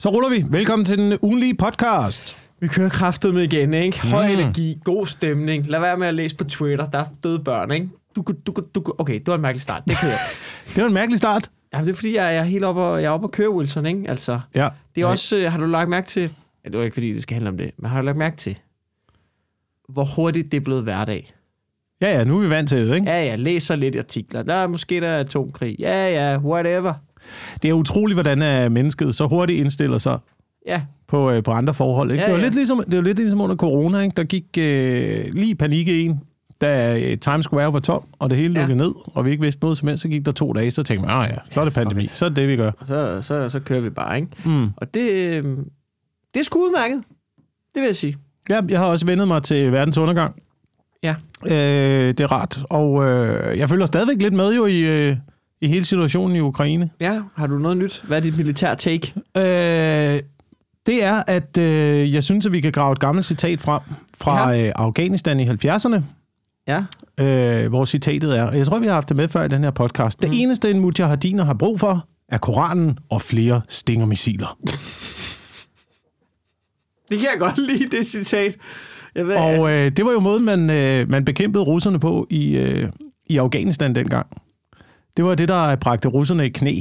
Så ruller vi. Velkommen til den ugenlige podcast. Vi kører kraftet med igen, ikke? Høj mm. energi, god stemning. Lad være med at læse på Twitter. Der er døde børn, ikke? Du, du, du, du, okay, det var en mærkelig start. Det kører. det var en mærkelig start. Ja, det er fordi, jeg er helt oppe og, jeg er oppe og køre, Wilson, ikke? Altså, ja. Det er også, øh, har du lagt mærke til, ja, det var ikke fordi, det skal handle om det, men har du lagt mærke til, hvor hurtigt det er blevet hverdag? Ja, ja, nu er vi vant til det, ikke? Ja, ja, læser lidt artikler. Der er måske der er atomkrig. Ja, ja, whatever. Det er utroligt, hvordan øh, mennesket så hurtigt indstiller sig ja. på, øh, på andre forhold. Ikke? Ja, det, var lidt ligesom, det var lidt ligesom under corona. Ikke? Der gik øh, lige panik i en, da øh, Times Square var tom, og det hele lukkede ja. ned, og vi ikke vidste noget som helst, så gik der to dage, så tænkte man, ah ja, så er det pandemi, så er det det, vi gør. Så, så, så kører vi bare, ikke? Mm. Og det, øh, det er sgu udmærket, det vil jeg sige. Ja, jeg har også vendet mig til verdens undergang. Ja. Øh, det er rart, og øh, jeg følger stadigvæk lidt med jo i, øh, i hele situationen i Ukraine. Ja, har du noget nyt? Hvad er dit militær take? Øh, det er, at øh, jeg synes, at vi kan grave et gammelt citat frem fra ja. øh, Afghanistan i 70'erne. Ja. Øh, hvor citatet er, jeg tror, vi har haft det med før i den her podcast. Mm. Det eneste, en mujahediner har brug for, er Koranen og flere stingermissiler. det kan jeg godt lide, det citat. Jeg ved, og øh, det var jo måden, man, øh, man bekæmpede russerne på i, øh, i Afghanistan dengang. Det var det, der bragte russerne i knæ.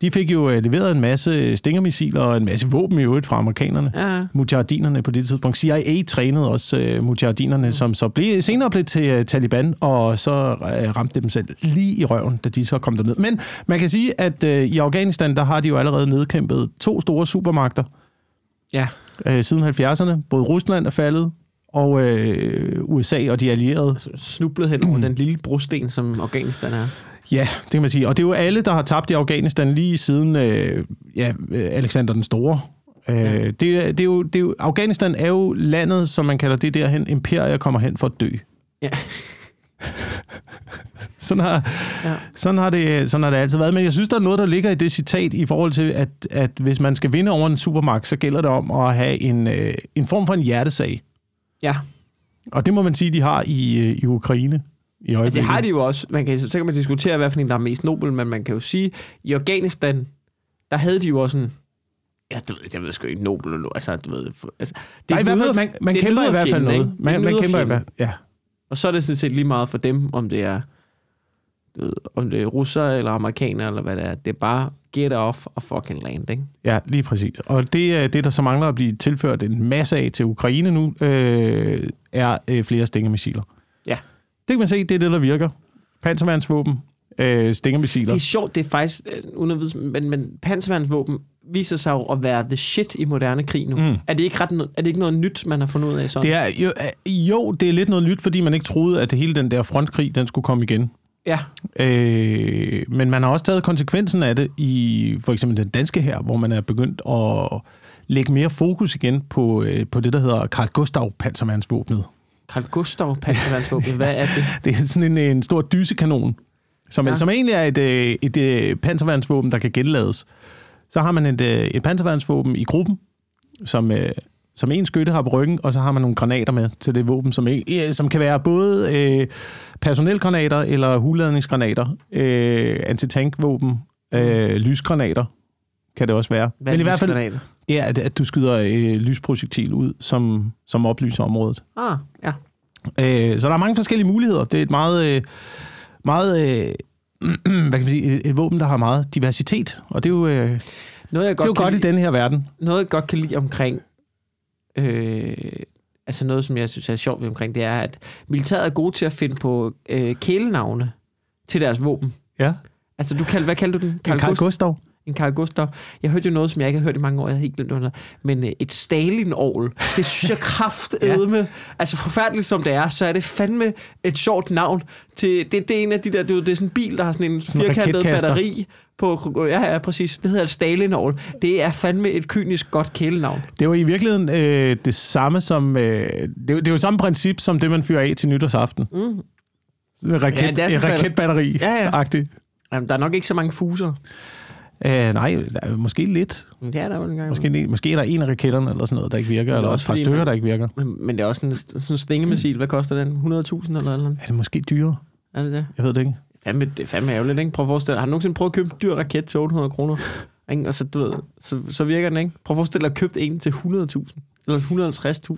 De fik jo øh, leveret en masse stingermissiler og en masse våben i øvrigt fra amerikanerne. Ja. Mujahedinerne på det tidspunkt. CIA trænede også uh, mujahedinerne, mm. som så blev, senere blev til uh, Taliban, og så uh, ramte dem selv lige i røven, da de så kom derned. Men man kan sige, at uh, i Afghanistan, der har de jo allerede nedkæmpet to store supermagter. Ja. Uh, siden 70'erne. Både Rusland er faldet, og uh, USA og de allierede. Altså, snublet hen over den lille brosten, som Afghanistan er. Ja, det kan man sige. Og det er jo alle, der har tabt i Afghanistan lige siden øh, ja, Alexander den Store. Øh, ja. det, det, er jo, det er jo, Afghanistan er jo landet, som man kalder det derhen, imperiet kommer hen for at dø. Ja. sådan, har, ja. sådan, har det, sådan har det altid været. Men jeg synes, der er noget, der ligger i det citat i forhold til, at, at hvis man skal vinde over en supermagt, så gælder det om at have en, øh, en form for en hjertesag. Ja. Og det må man sige, de har i, øh, i Ukraine i øjeblikket. Altså, det har de jo også. Man kan, så kan man diskutere, hvad for en, der er mest nobel, men man kan jo sige, i Afghanistan, der havde de jo også en, Ja, du ved, jeg ved sgu ikke, Nobel nu. Altså, du ved, altså, det er i hvert fald, man, man kæmper i hvert fald noget. Man, man kæmper i hvert ja. Og så er det sådan set lige meget for dem, om det er, du ved, om det er russer eller amerikanere, eller hvad det er. Det er bare get off og fucking land, ikke? Ja, lige præcis. Og det er det, der så mangler at blive tilført en masse af til Ukraine nu, øh, er øh, flere stængemissiler. Det kan man se, det er det, der virker. Panservandsvåben, øh, stingermissiler. Det er sjovt, det er faktisk, øh, uden men, men panservandsvåben viser sig jo at være the shit i moderne krig nu. Mm. Er, det ikke ret, er det ikke noget nyt, man har fundet ud af sådan? Det er, jo, øh, jo, det er lidt noget nyt, fordi man ikke troede, at det hele den der frontkrig, den skulle komme igen. Ja. Øh, men man har også taget konsekvensen af det i for eksempel den danske her, hvor man er begyndt at lægge mere fokus igen på, øh, på det, der hedder Carl Gustav panservandsvåbnet. Carl Gustav panservandsvåben. Hvad er det? det er sådan en, en stor dysekanon, som, ja. som egentlig er et, øh, et, et øh, panservandsvåben, der kan genlades. Så har man et, øh, et panservandsvåben i gruppen, som, som en skytte har på ryggen, og så har man nogle granater med til det våben, som, som kan være både øh, personelgranater eller huladningsgranater, øh, antitankvåben, øh, lysgranater kan det også være. Hvad Men i hvert fald, Ja, at, at du skyder øh, lysprojektil ud, som, som oplyser området. Ah, ja. Øh, så der er mange forskellige muligheder. Det er et meget, øh, meget øh, hvad kan man sige, et, et våben, der har meget diversitet. Og det er jo, øh, noget, jeg godt det er jo godt lide, i denne her verden. Noget, jeg godt kan lide omkring, øh, altså noget, som jeg synes er sjovt omkring, det er, at militæret er gode til at finde på øh, kælenavne til deres våben. Ja. Altså, du kald, hvad kalder du den? Carl, Carl Gustav en Carl Gustav. Jeg hørte jo noget, som jeg ikke har hørt i mange år, jeg har helt glemt under, men øh, et Stalin-ål, det synes jeg kraftedme. ja. Altså forfærdeligt som det er, så er det fandme et sjovt navn. Til, det, det er en af de der, det er sådan en bil, der har sådan en sådan firkantet batteri på, ja, ja, præcis. Det hedder et Stalin-ål. Det er fandme et kynisk godt kælenavn. Det var i virkeligheden øh, det samme som, øh, det, det er jo samme princip som det, man fyrer af til nytårsaften. Mm. Raket, ja, en raketbatteri ja, ja. Jamen, der er nok ikke så mange fuser. Uh, nej, måske lidt. Det er der jo en gang. Måske, måske er der en af raketterne eller sådan noget, der ikke virker, eller også et par stykker, man, der ikke virker. Men, men det er også en, sådan en stingemissil. Hvad koster den? 100.000 eller eller Er det måske dyre? Er det det? Jeg ved det ikke. Fandme, det er fandme ærgerligt, ikke? Prøv at forestille Har du nogensinde prøvet at købe en dyr raket til 800 kroner? Ikke? Og så, du ved, så, så virker den, ikke? Prøv at forestille dig at købt en til 100.000, eller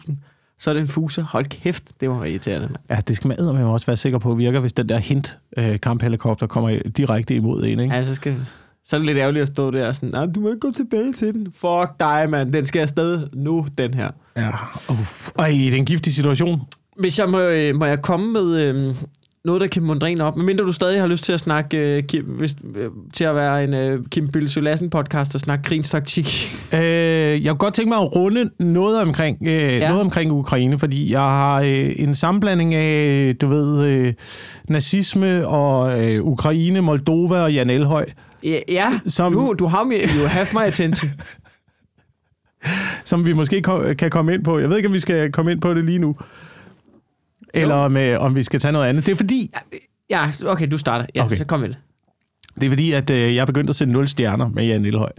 150.000. Så er det en fuser. Hold kæft, det var irriterende. mand. Ja, det skal man eddermame også være sikker på virker, hvis den der hint øh, kamphelikopter kommer direkte imod en, ikke? Ja, så, skal, så er det lidt ærgerligt at stå der og sådan, nej, du må ikke gå tilbage til den. Fuck dig, mand. Den skal afsted nu, den her. Ja. Uh. Ej, det er en giftig situation. Hvis jeg må, øh, må jeg komme med øh, noget, der kan mundre en op, medmindre du stadig har lyst til at snakke, øh, Kim, hvis, øh, til at være en øh, Kim Bylsø Lassen podcast og snakke krigens taktik. Øh, jeg kunne godt tænke mig at runde noget omkring, øh, ja. noget omkring Ukraine, fordi jeg har øh, en sammenblanding af, du ved, øh, nazisme og øh, Ukraine, Moldova og Jan Elhøj, Ja, ja Som- nu, du har mig, you have my attention. som vi måske ko- kan komme ind på. Jeg ved ikke, om vi skal komme ind på det lige nu. Eller om, øh, om vi skal tage noget andet. Det er fordi, Ja, okay, du starter. Ja, Okay. så kom med det. er fordi at øh, jeg er begyndt at sætte 0 stjerner med Jan Elhøj.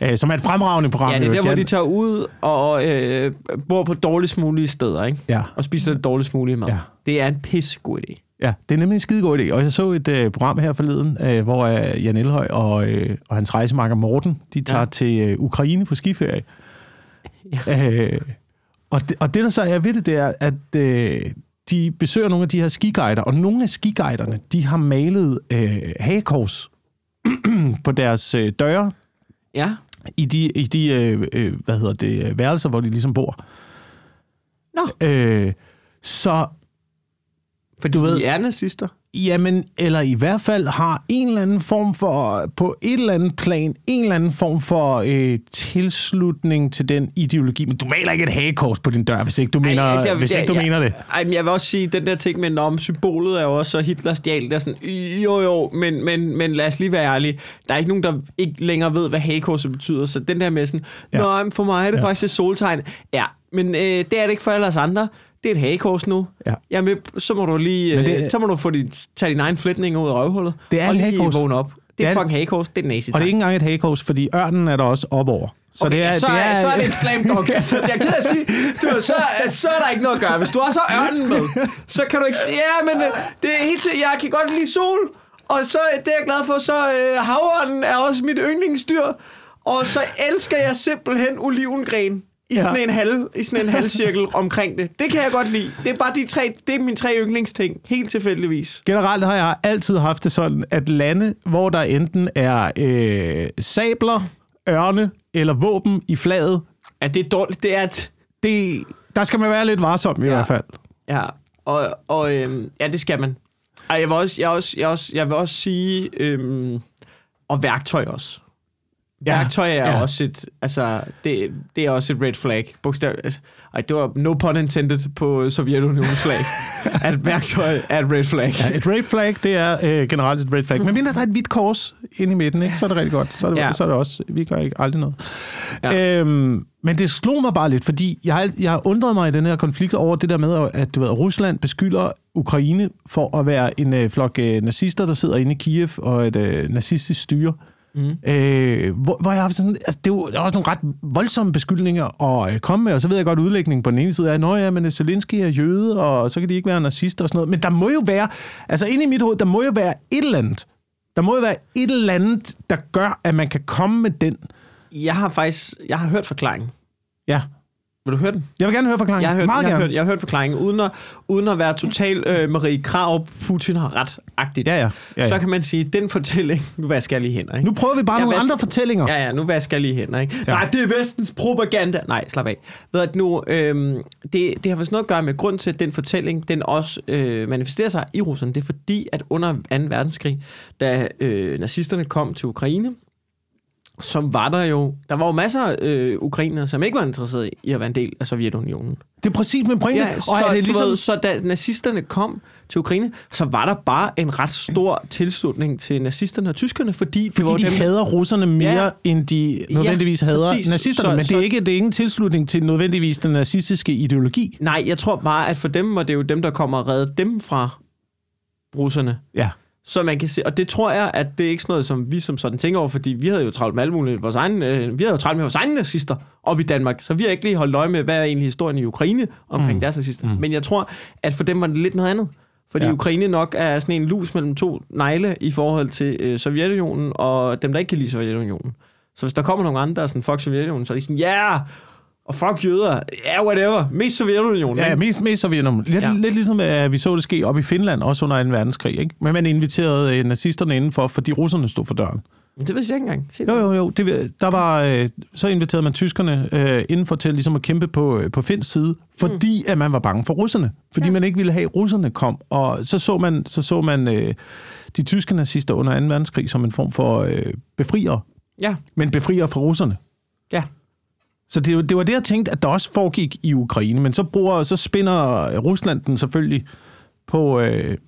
Øh, som er et fremragende program. Ja, det er der, hvor de tager ud og øh, bor på dårligst mulige steder, ikke? Ja. Og spiser det dårligst mulige mad. Ja. Det er en pisse god idé. Ja, det er nemlig en skide god idé. Og jeg så et øh, program her forleden, øh, hvor øh, Jan Elhøj og, øh, og hans rejsemarker Morten, de tager ja. Til øh, Ukraine for skiferie. Ja. Øh, og, det, og det, der så er ved det, det er, at øh, de besøger nogle af de her skiguider, og nogle af skiguiderne, de har malet øh, hagekors på deres øh, døre Ja. i de, i de øh, øh, hvad hedder det, øh, værelser, hvor de ligesom bor. Nå. Øh, så Fordi Du ved- de er nazister. Jamen, eller i hvert fald har en eller anden form for, på et eller andet plan, en eller anden form for øh, tilslutning til den ideologi. Men du maler ikke et hagekors på din dør, hvis ikke du mener, Ej, der- hvis der- ikke du ja. mener det. Ej, men jeg vil også sige, den der ting med, om symbolet er jo også så Hitler stjal, der er sådan, jo jo, men, men, men lad os lige være ærlige. Der er ikke nogen, der ikke længere ved, hvad hagekorset betyder, så den der med sådan, Ja. nej, for mig er det ja. faktisk et soltegn. Ja, men øh, det er det ikke for alle os andre. Det er et hagekors nu. Ja. Jamen, så må du lige, Men øh, det- så må du få dit, tage din egen flætning ud af røvhullet. Det er og et lige hagekors. vågne op. Det Det er fucking hagekors, det er nazi Og det er ikke engang et hagekors, fordi ørnen er der også op over. Så okay, det er, så, det er, er, så er det en slam dunk. Altså, jeg er at sige, du, så, så er der ikke noget at gøre. Hvis du har ørnen med, så kan du ikke... Ja, men øh, det er helt jeg kan godt lide sol, og så det er jeg glad for, så øh, havørnen er også mit yndlingsdyr, og så elsker jeg simpelthen olivengren i Ja. sådan en halv, i sådan en halvcirkel omkring det. Det kan jeg godt lide. Det er bare de tre, det er mine tre yndlingsting, helt tilfældigvis. Generelt har jeg altid haft det sådan, at lande, hvor der enten er øh, sabler, ørne eller våben i flaget, Ja, det er dårligt. Det er et... det, der skal man være lidt varsom i Ja. hvert fald. Ja, og, og øhm, ja, det skal man. Ej, jeg vil også, jeg også, jeg også, jeg vil også sige, øhm, og værktøj også. Ja, Værktøj er ja. også et, altså, det, det er også et red flag. Bogstav, altså, ej, det var no pun intended på Sovjetunionens flag. at værktøj er et red flag. Ja, et red flag, det er øh, generelt et red flag. Men mindre der er et hvidt kors inde i midten, ikke? så er det rigtig godt. Så er det, ja. Så er det også, vi gør ikke aldrig noget. Ja. Øhm, men det slog mig bare lidt, fordi jeg har, jeg har undret mig i den her konflikt over det der med, at du ved, Rusland beskylder Ukraine for at være en øh, flok øh, nazister, der sidder inde i Kiev og et øh, nazistisk styre. Mm. Øh, hvor, hvor jeg har sådan, altså, det er jo også nogle ret voldsomme beskyldninger at øh, komme med, og så ved jeg godt, udlægningen på den ene side er, at ja, men Zelensky er jøde, og så kan de ikke være nazister og sådan noget. Men der må jo være, altså inde i mit hoved, der må jo være et eller andet. Der må jo være et eller andet, der gør, at man kan komme med den. Jeg har faktisk, jeg har hørt forklaringen. Ja, Vil du høre den? jeg vil gerne høre forklaringen. Jeg har hørt, Meget jeg har gerne. hørt, jeg har hørt forklaringen, uden at, uden at være total øh, Marie Krav, Putin har ret-agtigt. Ja, ja. ja, ja. Så kan man sige, den fortælling... Nu vasker jeg lige hænder, ikke? Nu prøver vi bare Ja, nogle hvad andre fortællinger. Ja, ja, nu vasker jeg lige hænder, ikke? Ja. Nej, det er vestens propaganda. Nej, slap af. Ved at nu, øhm, det, det har faktisk noget at gøre med grund til, at den fortælling, den også øh, manifesterer sig i Rusland. Det er fordi, at under 2. verdenskrig, da øh, nazisterne kom til Ukraine, som var der jo... Der var jo masser af øh, ukrainere, som ikke var interesseret i at være en del af Sovjetunionen. Det er præcis min pointe. Ja, så, og er det ligesom... ved, så da nazisterne kom til Ukraine, så var der bare en ret stor tilslutning til nazisterne og tyskerne, fordi det var fordi de dem, hader russerne mere, ja. end de nødvendigvis hader præcis. nazisterne. Så- men det så- er, ikke, det er ingen tilslutning til nødvendigvis den nazistiske ideologi. Nej, jeg tror bare, at for dem var det jo dem, der kommer og redde dem fra russerne. Ja. Så man kan se, og det tror jeg, at det er ikke sådan noget, som vi som sådan tænker over, fordi vi havde jo travlt med alle mulige, vores egen, øh, vi havde jo travlt med vores egne nazister op i Danmark, så vi har ikke lige holdt øje med, hvad er egentlig historien i Ukraine omkring mm. deres nazister. Mm. Men jeg tror, at for dem var det lidt noget andet. Fordi ja. Ukraine nok er sådan en lus mellem to negle i forhold til øh, Sovjetunionen og dem, der ikke kan lide Sovjetunionen. Så hvis der kommer nogle andre, der er sådan, fuck Sovjetunionen, så er de sådan, ja, yeah! Og fuck jøder, ja, yeah, whatever, mest Sovjetunionen. Ja, ikke? mest, mest Sovjetunionen. Lidt, Ja. ja. lidt ligesom, at vi så det ske op i Finland, også under 2. verdenskrig. Ikke? Men man inviterede øh, nazisterne indenfor, fordi russerne stod for døren. Men det vidste jeg ikke engang. Se Jo, jo, jo. Det, der var, øh, så inviterede man tyskerne øh, indenfor til ligesom at kæmpe på, øh, på Finns side, fordi mm. at man var bange for russerne. Fordi Ja. ja. man ikke ville have, at russerne kom. Og så så man, så så man øh, de tyske nazister under 2. verdenskrig som en form for øh, befrier. Ja, Men befrier fra russerne. ja. Så det, det var det, jeg tænkte, at der også foregik i Ukraine. Men så, bruger, så spinder Rusland den selvfølgelig på, øh,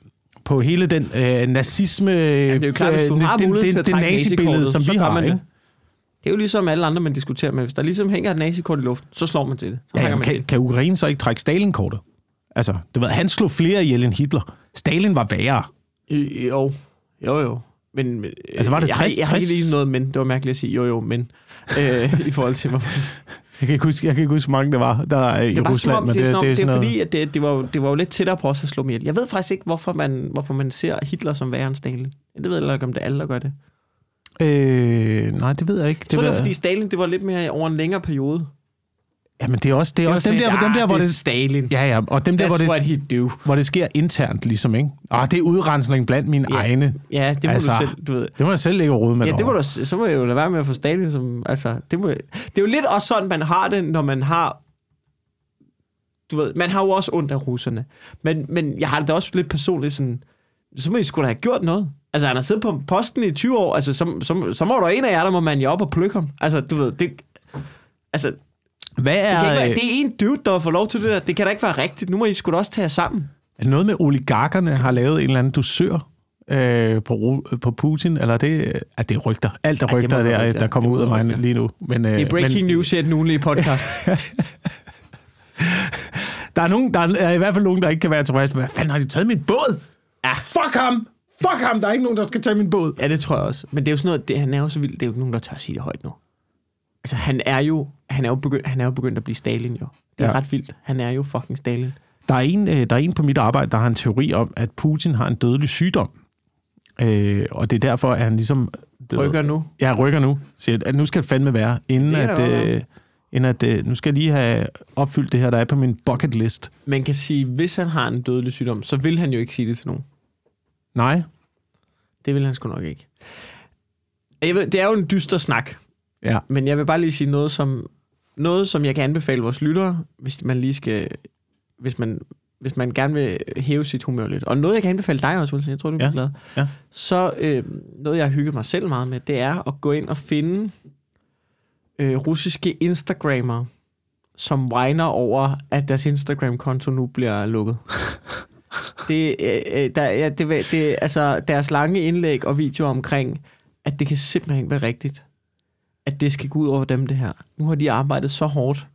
på hele den øh, nazisme, Ja, det er jo klart, hvis du øh, har den, mulighed den, til at det nazibillede, som så vi har. man Ikke? det. Det er jo ligesom alle andre, man diskuterer med. Hvis der ligesom hænger et nazikort i luften, så slår man til det. Så Ja, man kan, det. kan Ukraine så ikke trække Stalin-kortet? Altså, du ved, han slog flere ihjel end Hitler. Stalin var værre. Jo, jo, jo. Men, Altså, var det jeg, har- 60? Jeg, har ikke 60? lige noget men. Det var mærkeligt at sige jo, jo, men. Øh, I forhold til, hvor Jeg kan ikke huske, jeg kan ikke huske hvor mange det var der er i Det er, bare, Rusland. om, men det, er, sådan, det, det er sådan fordi, at det, det, var, det var jo lidt tættere på os at slå mig ihjel. Jeg ved faktisk ikke, hvorfor man, hvorfor man ser Hitler som værre end Stalin. Det ved jeg ikke, om det er alle, der gør det. Øh, nej, det ved jeg ikke. Jeg tror, det var, fordi Stalin, det var lidt mere over en længere periode. Jamen, det er også, det er også dem, der, lidt, dem der, "Ah, hvor det. Stalin. Ja, ja, og dem der, hvor That's det, what he do. hvor det sker internt, ligesom, ikke? Ah, det er udrensning blandt mine Ja. egne. Ja, det må Altså, du selv, du ved. Det må jeg selv lægge råd med Ja, det må du, så må jeg jo lade være med at få Stalin som... Altså, det, må, det er jo lidt også sådan, man har det, når man har... Du ved, man har jo også ondt af russerne. Men, men jeg har det da også lidt personligt sådan... Så må I da have gjort noget. Altså, han har siddet på posten i 20 år. Altså, så, så, så må der en af jer, der må man jo op og plukke ham. Altså, du ved, det... Altså, Hvad det, er, ikke være, øh, det er en dude, der får lov til det der. Det kan da ikke være rigtigt. Nu må I sgu da også tage jer sammen. er det noget med oligarkerne har lavet en eller anden dusør øh, på, på Putin? Eller er det, er det er rygter? Alt er Ej, det rygter, være der, rygter. der kommer Det ud af mig rygter. lige nu. Men, øh, Det er breaking men, news i den ugenlige podcast. Der er, nogen, der er i hvert fald nogen, der ikke kan være tilfredse hvad fanden har de taget min båd? Ja. Fuck ham! Fuck ham! Der er ikke nogen, der skal tage min båd. Ja, det tror jeg også. Men det er jo sådan noget, det, han er jo så vild, det er jo ikke nogen, der tør at sige det højt nu. Altså, han er jo, han er jo, begyndt, han er jo begyndt at blive Stalin, jo. Det er ja. Ret vildt. Han er jo fucking Stalin. Der er, en, øh, der er en på mit arbejde, der har en teori om, at Putin har en dødelig sygdom. Øh, og det er derfor, at han ligesom... det- Rykker nu. Ja, rykker nu. Siger, at nu skal det fandme være, inden Det kan at, øh, inden at øh, nu skal jeg lige have opfyldt det her, der er på min bucket list. Man kan sige, hvis han har en dødelig sygdom, så vil han jo ikke sige det til nogen. Nej. Det vil han sgu nok ikke. Jeg ved, det er jo en dyster snak, Ja. men jeg vil bare lige sige noget, som, noget, som jeg kan anbefale vores lyttere, hvis man lige skal, hvis man, hvis man gerne vil hæve sit humør lidt. Og noget, jeg kan anbefale dig også, Wilson, jeg tror, du bliver Ja. glad. Ja. Så øh, noget, jeg har hygget mig selv meget med, det er at gå ind og finde øh, russiske Instagrammer, som whiner over, at deres Instagram-konto nu bliver lukket. det, øh, øh, der, ja, det, det, altså, deres lange indlæg og videoer omkring, at det kan simpelthen ikke være rigtigt, at det skal gå ud over dem, det her. Nu har de arbejdet så hårdt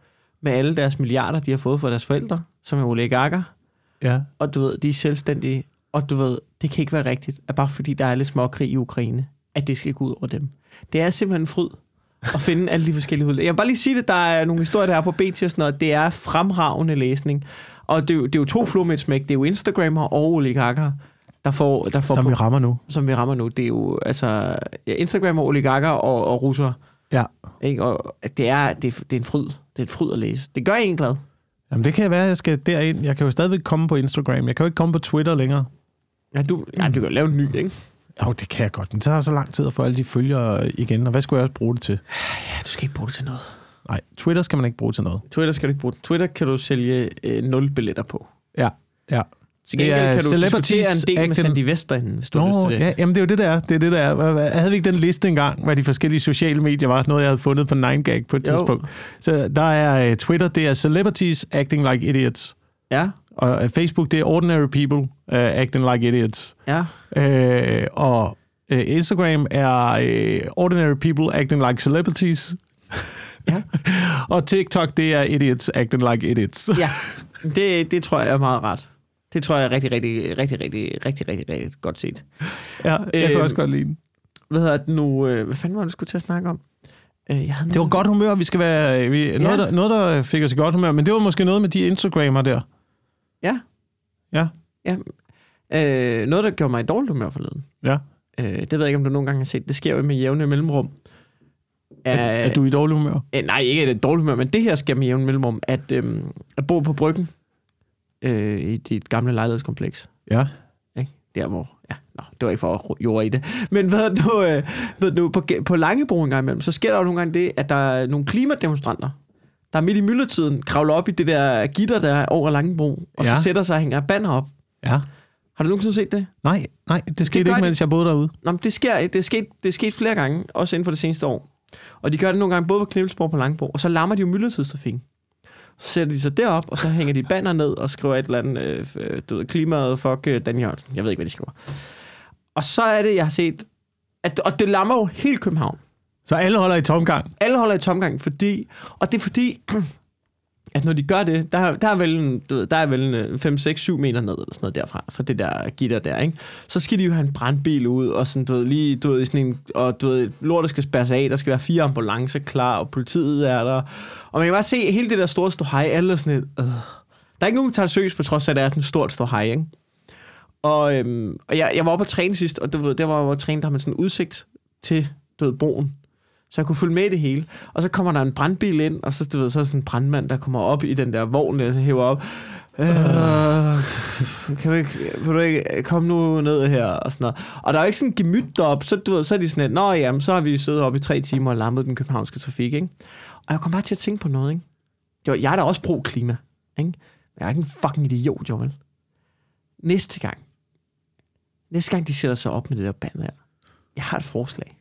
med alle deres milliarder, de har fået fra deres forældre, som er oligarker, Ja. og du ved, de er selvstændige, og du ved, det kan ikke være rigtigt, at bare fordi der er lidt småkrig i Ukraine, at det skal gå ud over dem. Det er simpelthen en fryd at finde alle de forskellige hudlæg. Jeg vil bare lige sige det, der er nogle historier, der er på BT og sådan noget. Det er fremragende læsning. Og det er, jo, det er jo to med et smæk. Det er jo Instagrammer og oligarker, der får, der får Som på, vi rammer nu. som vi rammer nu. Det er jo altså ja, Instagram og oligarker og, og russere. Ja. Ikke? Og det er, det, det er en fryd. Det er en fryd at læse. Det gør en glad. Jamen, det kan være, at jeg skal derind. Jeg kan jo stadigvæk komme på Instagram. Jeg kan jo ikke komme på Twitter længere. Ja, du, ja, du kan lave en ny, ikke? Jo, det kan jeg godt. Men det tager så lang tid at få alle de følgere igen. Og hvad skulle jeg også bruge det til? Ja, du skal ikke bruge det til noget. Nej, Twitter skal man ikke bruge til noget. Twitter skal du ikke bruge. Twitter kan du sælge øh, nul billetter på. Ja, ja. Til Det gengæld er kan du diskutere en del med acting- Sandy Vesterhen, hvis du har Nå, lyst til det. ja, jamen det er jo det, der er. Det er det, der er. Havde vi ikke den liste engang, hvad de forskellige sociale medier var? Noget, jeg havde fundet på 9gag på et Jo. tidspunkt. Så der er uh, Twitter, det er Celebrities Acting Like Idiots. Ja, Og uh, Facebook, det er Ordinary People uh, Acting Like Idiots. ja. Uh, og uh, Instagram er uh, Ordinary People Acting Like Celebrities. Ja. og TikTok, det er Idiots Acting Like Idiots. ja. Det, det tror jeg er meget ret. Det tror jeg er rigtig, rigtig, rigtig, rigtig, rigtig, rigtig, rigtig godt set. ja, jeg kan Øhm, også godt lide den. Hvad hedder det nu? øh, Hvad fanden var det, du skulle til at snakke om? Øh, Jeg havde Det var godt humør, vi skal være... Vi, Ja. noget, der, noget, der fik os i godt humør, men det var måske noget med de Instagrammer der. Ja. Ja. ja. Øh, noget, der gjorde mig i dårligt humør forleden. Ja. Øh, det ved jeg ikke, om du nogle gange har set. Det sker jo med jævne mellemrum. Er, er du i dårlig humør? Øh, nej, ikke et dårligt humør, men det her sker med jævn mellemrum, at øhm, at bo på bryggen øh, i dit gamle lejlighedskompleks. Ja. Ikke? Der hvor, ja, nå, det var ikke for at jorde i det. Men hvad nu, øh, ved du, på, på Langebro en gang imellem, så sker der jo nogle gange det, at der er nogle klimademonstranter, der midt i myldretiden kravler op i det der gitter, der er over Langebro, og ja. Så sætter sig og hænger banner op. Ja. Har du nogensinde set det? Nej, nej, det skete gør ikke, mens jeg boede derude. Nå, men det sker, det er, sket, det er sket flere gange, også inden for det seneste år. Og de gør det nogle gange både på Knivelsborg og på Langebro, og så lammer de jo myldretidstrafikken. Så sætter de sig derop, og så hænger de banner ned og skriver et eller andet, øh, øh, du ved, klimaet, fuck øh, Dan Jørgensen. Jeg ved ikke, hvad de skriver. Og så er det, jeg har set, at, og det lammer jo hele København. Så alle holder i tomgang. Alle holder i tomgang, fordi, og det er fordi, at når de gør det, der, der er vel, en, du ved, der er vel en 5, 6, 7 meter ned, eller sådan noget derfra, fra det der gitter der, ikke? Så skal de jo have en brandbil ud, og sådan, du ved, lige, du ved, i sådan en, og du ved, lortet skal spærres af, der skal være fire ambulancer klar, og politiet er der. Og man kan bare se hele det der store ståhej, alle er sådan et, øh. Der er ikke nogen, der tager det seriøst, på trods af, at det er sådan et stort ståhej, ikke? Og, øhm, og jeg, jeg var oppe at træne sidst, og du ved, der var jeg oppe at træne, der har man sådan udsigt til, du ved, broen. Så jeg kunne følge med i det hele. Og så kommer der en brandbil ind, og så, du ved, så er der sådan en brandmand, der kommer op i den der vogn, der så hæver op. Øh, kan du ikke, kan du ikke komme nu ned her? Og, sådan noget. og der er jo ikke sådan en gemyt deroppe, så, du ved, så er de sådan lidt, nå jamen, så har vi siddet oppe i tre timer og lammet den københavnske trafik, ikke? Og jeg kom bare til at tænke på noget, ikke? Jo, jeg er da også pro-klima, ikke? Men jeg er ikke en fucking idiot, jo vel? Næste gang, næste gang de sætter sig op med det der banner her, jeg har et forslag.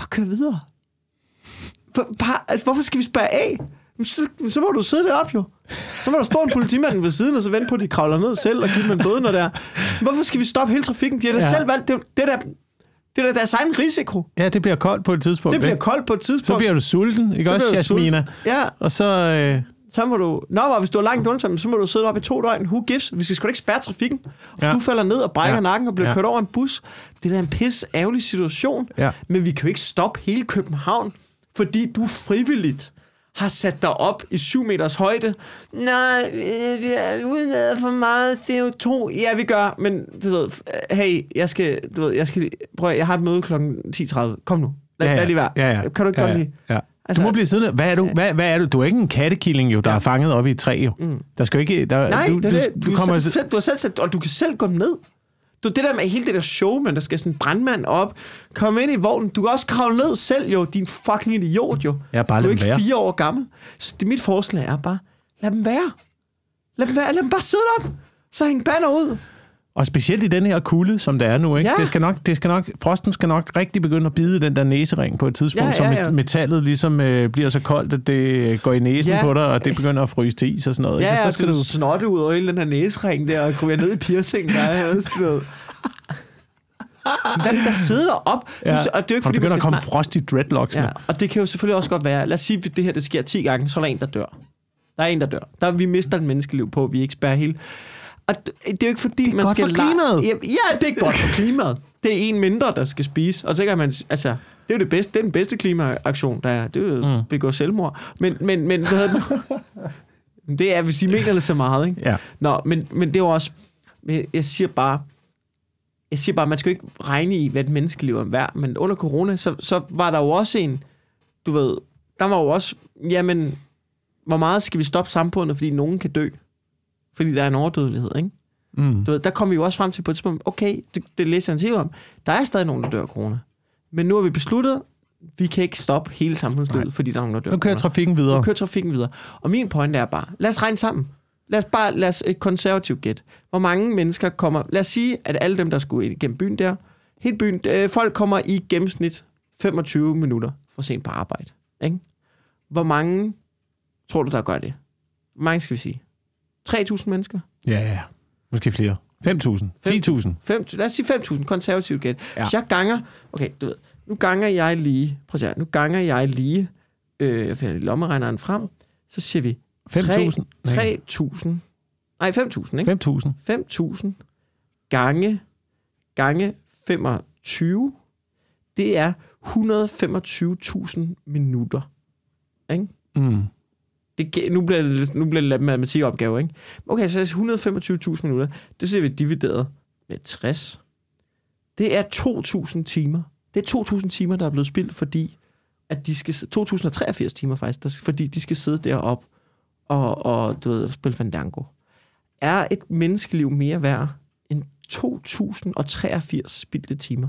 Bare kør videre. Bare, altså, hvorfor skal vi spærre af? Så, så må du sidde deroppe jo. Så må der stå en politimand ved siden, og så vente på, at de kravler ned selv og giver dem en bøde, når det er. Hvorfor skal vi stoppe hele trafikken? De har da Ja. selv valgt. Det, er det, er da, det er da deres egen risiko. Ja, det bliver koldt på et tidspunkt. Det bliver koldt på et tidspunkt. så bliver du sulten, ikke Så også, Jasmina? sulten. Ja, Og så... Øh, så må du... Nå, og hvis du har langt undtagen, så må du sidde op i to døgn. Who gives? Vi skal sgu da ikke spærre trafikken. Og Ja. du falder ned og brækker Ja. nakken og bliver Ja. kørt over en bus. Det er da en pis ærgerlig situation. Ja. Men vi kan jo ikke stoppe hele København, fordi du frivilligt har sat dig op i 7 meters højde. Nej, vi er udlader for meget CO2. Ja, vi gør, men du ved, hey, jeg skal, du ved, jeg skal, prøv, jeg har et møde kl. 10.30. Kom nu. Lad, ja, ja. lad lige være. Ja, ja. Kan du ikke ja, godt ja. lide? Ja. Altså- du må blive siddende. Hvad er du? Hvad, hvad er du? Du er ikke en kattekilling, jo, der ja. er fanget op i et træ, jo. Mm. Der skal ikke... Der, Nej, du, det er du, det. du, Du, kommer... selv, du har selv sat, og du kan selv gå ned. Du, det der med hele det der show, man, der skal sådan en brandmand op, komme ind i vognen. Du kan også kravle ned selv, jo, din fucking idiot, jo. Ja, bare du er ikke være. fire år gammel. Så det, mit forslag er bare, lad dem være. Lad dem være. Lad dem bare sidde op. Så hæng banner ud. Og specielt i den her kulde, som det er nu, ikke? Ja. Det skal nok, det skal nok, frosten skal nok rigtig begynde at bide den der næsering på et tidspunkt, Ja, ja, så ja. met- metallet ligesom øh, bliver så koldt, at det går i næsen Ja. på dig, og det begynder at fryse til is og sådan noget. Ja, ikke? Og så skal du... snotte ud over hele den her næsring der, og krybe ned i piercingen, der er ved. Hvad der sidder op? Ja. Og det er jo ikke, fordi begynder at komme snakke- frost i dreadlocks. Ja, og det kan jo selvfølgelig også godt være, lad os sige, at det her det sker 10 gange, så er der en, der dør. Der er en, der dør. Der, vi mister et menneskeliv på, vi ikke spærrer hele. Og det, er jo ikke fordi, Det er man godt skal for klimaet. Ja, ja, det er godt for klimaet. Det er en mindre, der skal spise. Og så kan man, altså, det er jo det bedste, det er den bedste klimaaktion, der er. Det er jo Mm. begå selvmord. Men, men, men hvad det? det er, hvis de mener det så meget, ikke? Ja. Nå, men, men det er jo også... Jeg siger bare... Jeg siger bare, man skal jo ikke regne i, hvad et menneskeliv er værd. Men under corona, så, så var der jo også en... Du ved, der var jo også... Jamen, hvor meget skal vi stoppe samfundet, fordi nogen kan dø? Fordi der er en overdødelighed, ikke? Mm. Du ved, der kom vi jo også frem til på et tidspunkt, okay, det, det læser jeg en til om. Der er stadig nogen, der dør af corona. Men nu har vi besluttet, vi kan ikke stoppe hele samfundslivet, Nej. fordi der er nogen, der dør Nu kører corona. trafikken videre. Nu kører trafikken videre. Og min pointe er bare, lad os regne sammen. Lad os bare, lad os et konservativt gæt. Hvor mange mennesker kommer, lad os sige, at alle dem, der skulle ind igennem byen der, helt byen, øh, folk kommer i gennemsnit 25 minutter for sent på arbejde. Ikke? Hvor mange tror du, der gør det? Hvor mange skal vi sige? 3.000 mennesker? Ja, ja. Måske flere. 5.000. 10.000. 5, lad os sige 5.000 konservativt gæt. Ja. Hvis jeg ganger, okay, du ved, nu ganger jeg lige, prøv at se nu ganger jeg lige, øh, jeg finder lommeregneren frem, så siger vi 5.000. Nej. 3.000, nej 5.000, ikke? 5.000. 5.000 gange, gange 25, det er 125.000 minutter. Ikke? Mm. Det, nu bliver det, nu bliver det lidt matematikopgave, ikke? Okay, så 125.000 minutter, det ser vi divideret med 60. Det er 2.000 timer. Det er 2.000 timer, der er blevet spildt, fordi at de skal... 2083 timer faktisk, der, fordi de skal sidde deroppe og, og du ved, spille Fandango. Er et menneskeliv mere værd end 2083 spildte timer?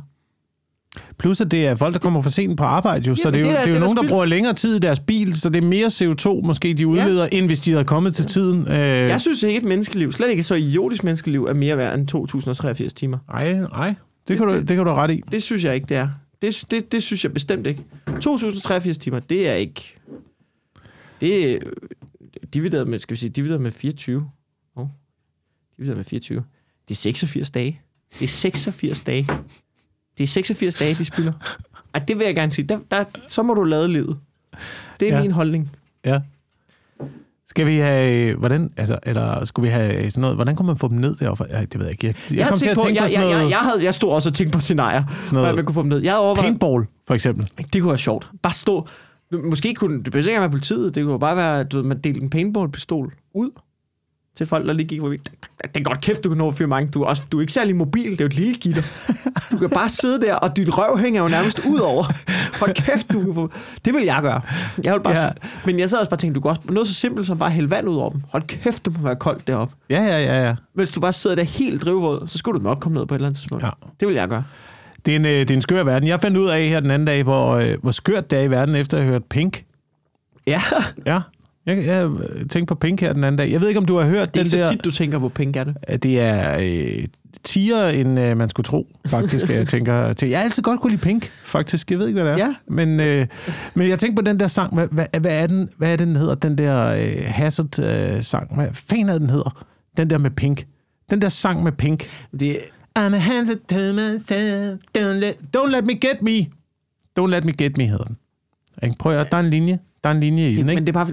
Plus at det er folk, der kommer for sent på arbejde, jo, så Jamen, det er jo, det er da- det er jo det nogen, der bruger længere tid i deres bil, så det er mere CO2 måske, de udleder, end hvis de havde kommet til tiden. Øh, Jeg synes ikke, et menneskeliv, slet ikke så idiotisk menneskeliv, er mere værd end 2083 timer. Ej, nej, det kan, du, det kan du ret i. Det synes jeg ikke, det er. Det, det, det synes jeg bestemt ikke. 2083 timer, det er ikke... Det er divideret med, skal vi sige, divideret med 24. Oh, divideret med 24. Det er 86 dage. Det er 86 dage. Det er 86 dage, de spiller. Ej, det vil jeg gerne sige. Der, der, så må du lade livet. Det er Ja. min holdning. Ja. Skal vi have, hvordan, altså, eller skulle vi have sådan noget, hvordan kunne man få dem ned deroppe? Ja, det ved jeg ikke. Jeg, jeg, Jeg, kom til at på, tænke jeg, på sådan jeg, noget, jeg, jeg, havde, jeg stod også og tænkte på scenarier, sådan hvordan man noget kunne få dem ned. Jeg havde overvejet, paintball, for eksempel. Det kunne være sjovt. Bare stå... Måske kunne det behøver ikke være politiet. Det kunne bare være, du ved, man delte en paintball-pistol ud til folk, der lige gik forbi. Det er godt kæft, du kan nå at fyre mange. Du er, også, du er ikke særlig mobil. Det er jo et lille gitter. Du kan bare sidde der, og dit røv hænger jo nærmest ud over. Hold kæft, du kan få... Det vil jeg gøre. Jeg vil bare... Ja. Men jeg sad også bare og tænkte, du kan også... Noget så simpelt som bare hælde vand ud over dem. Hold kæft, det må være koldt deroppe. Ja, ja, ja, ja. Hvis du bare sidder der helt drivvåd, så skulle du nok komme ned på et eller andet tidspunkt. Ja. Det vil jeg gøre. Det er, en, øh, det er en skør verden. Jeg fandt ud af her den anden dag, hvor, øh, hvor skørt det er i verden, efter at have hørt Pink. Ja, Ja, jeg, jeg tænkte på Pink her den anden dag. Jeg ved ikke, om du har hørt det er den ikke så der... tit, du tænker på penge, er det? Det er øh, tiere, end øh, man skulle tro, faktisk. jeg tænker til. Jeg har altid godt kunne lide Pink, faktisk. Jeg ved ikke, hvad det er. Ja. Men, øh, men jeg tænkte på den der sang. Hvad, hvad, hvad, er, den, hvad er den hedder? Den der øh, Hazard-sang. hvad fanden er den hedder? Den der med Pink. Den der sang med Pink. Det, I'm a hazard to myself. Don't let, don't let me get me. Don't let me get me, hedder den. Ikke? Prøv at der er en linje. Der er en linje i den, men ikke? det er bare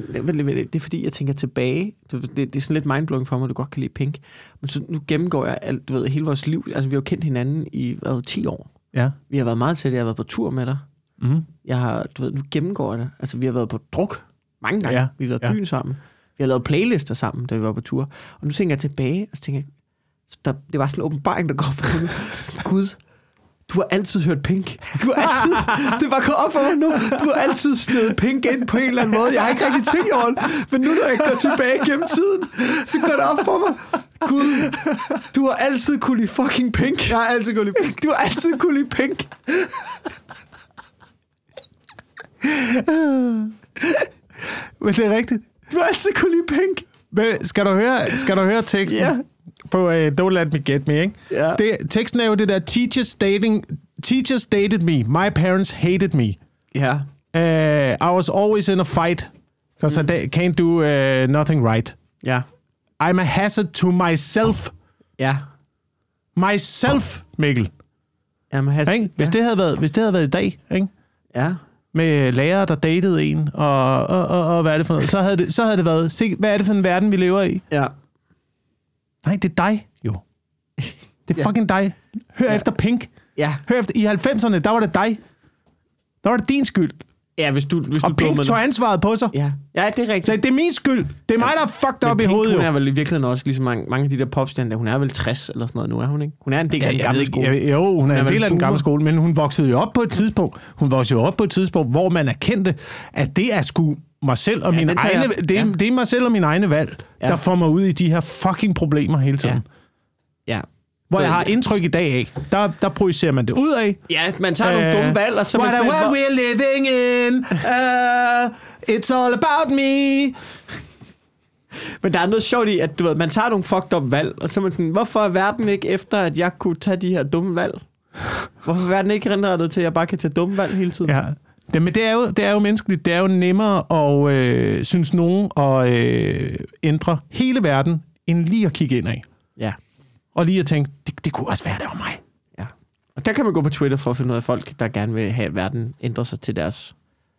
det er fordi, jeg tænker tilbage. Det, det er sådan lidt mindblowing for mig, at du godt kan lide Pink. Men så nu gennemgår jeg alt, du ved, hele vores liv. Altså, vi har jo kendt hinanden i hvad, 10 år. Ja. Vi har været meget tætte. Jeg har været på tur med dig. Mm. Jeg har, du ved, nu gennemgår jeg det. Altså, vi har været på druk mange gange. Ja, Vi har været ja. byen sammen. Vi har lavet playlister sammen, da vi var på tur. Og nu tænker jeg tilbage, og så tænker jeg, der, det var sådan en åbenbaring, der går. Sådan, Gud, du har altid hørt Pink. Du har altid, det var gået op for mig nu. Du har altid snedet Pink ind på en eller anden måde. Jeg har ikke rigtig tænkt over det. Men nu, når jeg går tilbage gennem tiden, så går det op for mig. Gud, du har altid kunne lide fucking Pink. Jeg har altid kunne lide Pink. Du har altid kunne lide Pink. Men det er rigtigt. Du har altid kunne lide Pink. Men skal du høre, skal du høre teksten Ja. På uh, Don't Let Me Get Me, ikke? Ja. Det, teksten er jo det der, teachers, dating, teachers dated me, my parents hated me. Ja. Uh, I was always in a fight, because Mm. I can't do uh, nothing right. Ja. I'm a hazard to myself. Ja. Myself, Mikkel. Jamen, has, Ikke? Hvis, det havde været, hvis det havde været i dag, ikke? Ja. med lærere, der datede en, og, og, og, og hvad er det for noget, så havde det, så havde det været, se, hvad er det for en verden, vi lever i? Ja. Nej, det er dig, jo. Det er Ja. fucking dig. Hør ja. Efter Pink. Ja. Hør efter, i 90'erne, der var det dig. Der var det din skyld. Ja, hvis du, hvis Og du Pink dummede- tog ansvaret på sig. Ja. ja, det er rigtigt. Så det er min skyld. Det er mig, der er fucked up i Pink, hovedet, hun jo. er vel i virkeligheden også ligesom mange, mange af de der popstjerner, hun er vel 60 eller sådan noget nu, er hun ikke? Hun er en del af Ja, den jeg gamle skole. jo, hun er, er en del af den gamle skole, men hun voksede jo op på et tidspunkt. Hun voksede jo op på et tidspunkt, hvor man erkendte, at det er sgu mig selv og Ja, mine egne, jeg. det, er, Ja. det er mig selv og mine egne valg, Ja. der får mig ud i de her fucking problemer hele tiden. Ja. Hvor Så- jeg har indtryk i dag af, der, der projicerer man det ud af. Ja, man tager nogle dumme valg, og så... er man What hvor- we're living in. Uh, it's all about me. Men der er noget sjovt i, at du ved, man tager nogle fucked up valg, og så er man sådan, hvorfor er verden ikke efter, at jeg kunne tage de her dumme valg? Hvorfor er verden ikke indrettet til, at jeg bare kan tage dumme valg hele tiden? Ja. Det, men det er, jo, det er jo menneskeligt. Det er jo nemmere at, øh, synes nogen, at øh, ændre hele verden, end lige at kigge ind af. ja. Og lige at tænke, det, det kunne også være, det var mig. ja. Og der kan man gå på Twitter for at finde ud af folk, der gerne vil have, at verden ændrer sig til deres...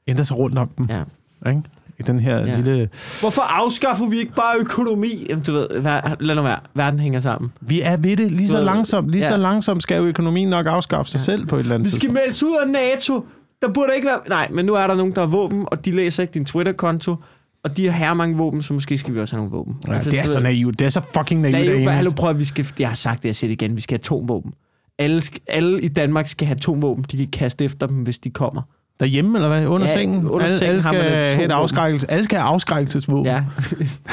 Ændre sig rundt om dem. Ja. Ikke? I den her Ja. ja. lille... Hvorfor afskaffer vi ikke bare økonomi? Jamen, du ved, ver- lad nu være. Verden hænger sammen. Vi er ved det lige så langsomt. Lige ja. så langsomt skal jo økonomien nok afskaffe sig selv på et eller andet Vi skal meldes ud af NATO. Der burde ikke være... Nej, men nu er der nogen, der har våben, og de læser ikke din Twitter-konto, og de har her mange våben, så måske skal vi også have nogle våben. Ja, det er så naivt. Det er så fucking naivt. Jo, en. hallo, prøv at vi skal... Jeg har sagt det, jeg siger det igen. Vi skal have atomvåben. Alle, alle i Danmark skal have atomvåben. De kan kaste efter dem, hvis de kommer. Derhjemme, eller hvad? Under Ja, sengen? under alle, sengen alle skal et have et atomvåben. afskrækkelse. Alle skal have afskrækkelsesvåben. Ja.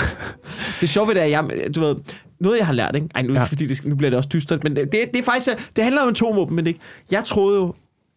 det sjove ved det er, jeg, du ved, noget jeg har lært, ikke? Ej, nu, Ja. fordi det, nu bliver det også dystert, men det, det er faktisk, det handler om atomvåben, men ikke. Jeg troede jo,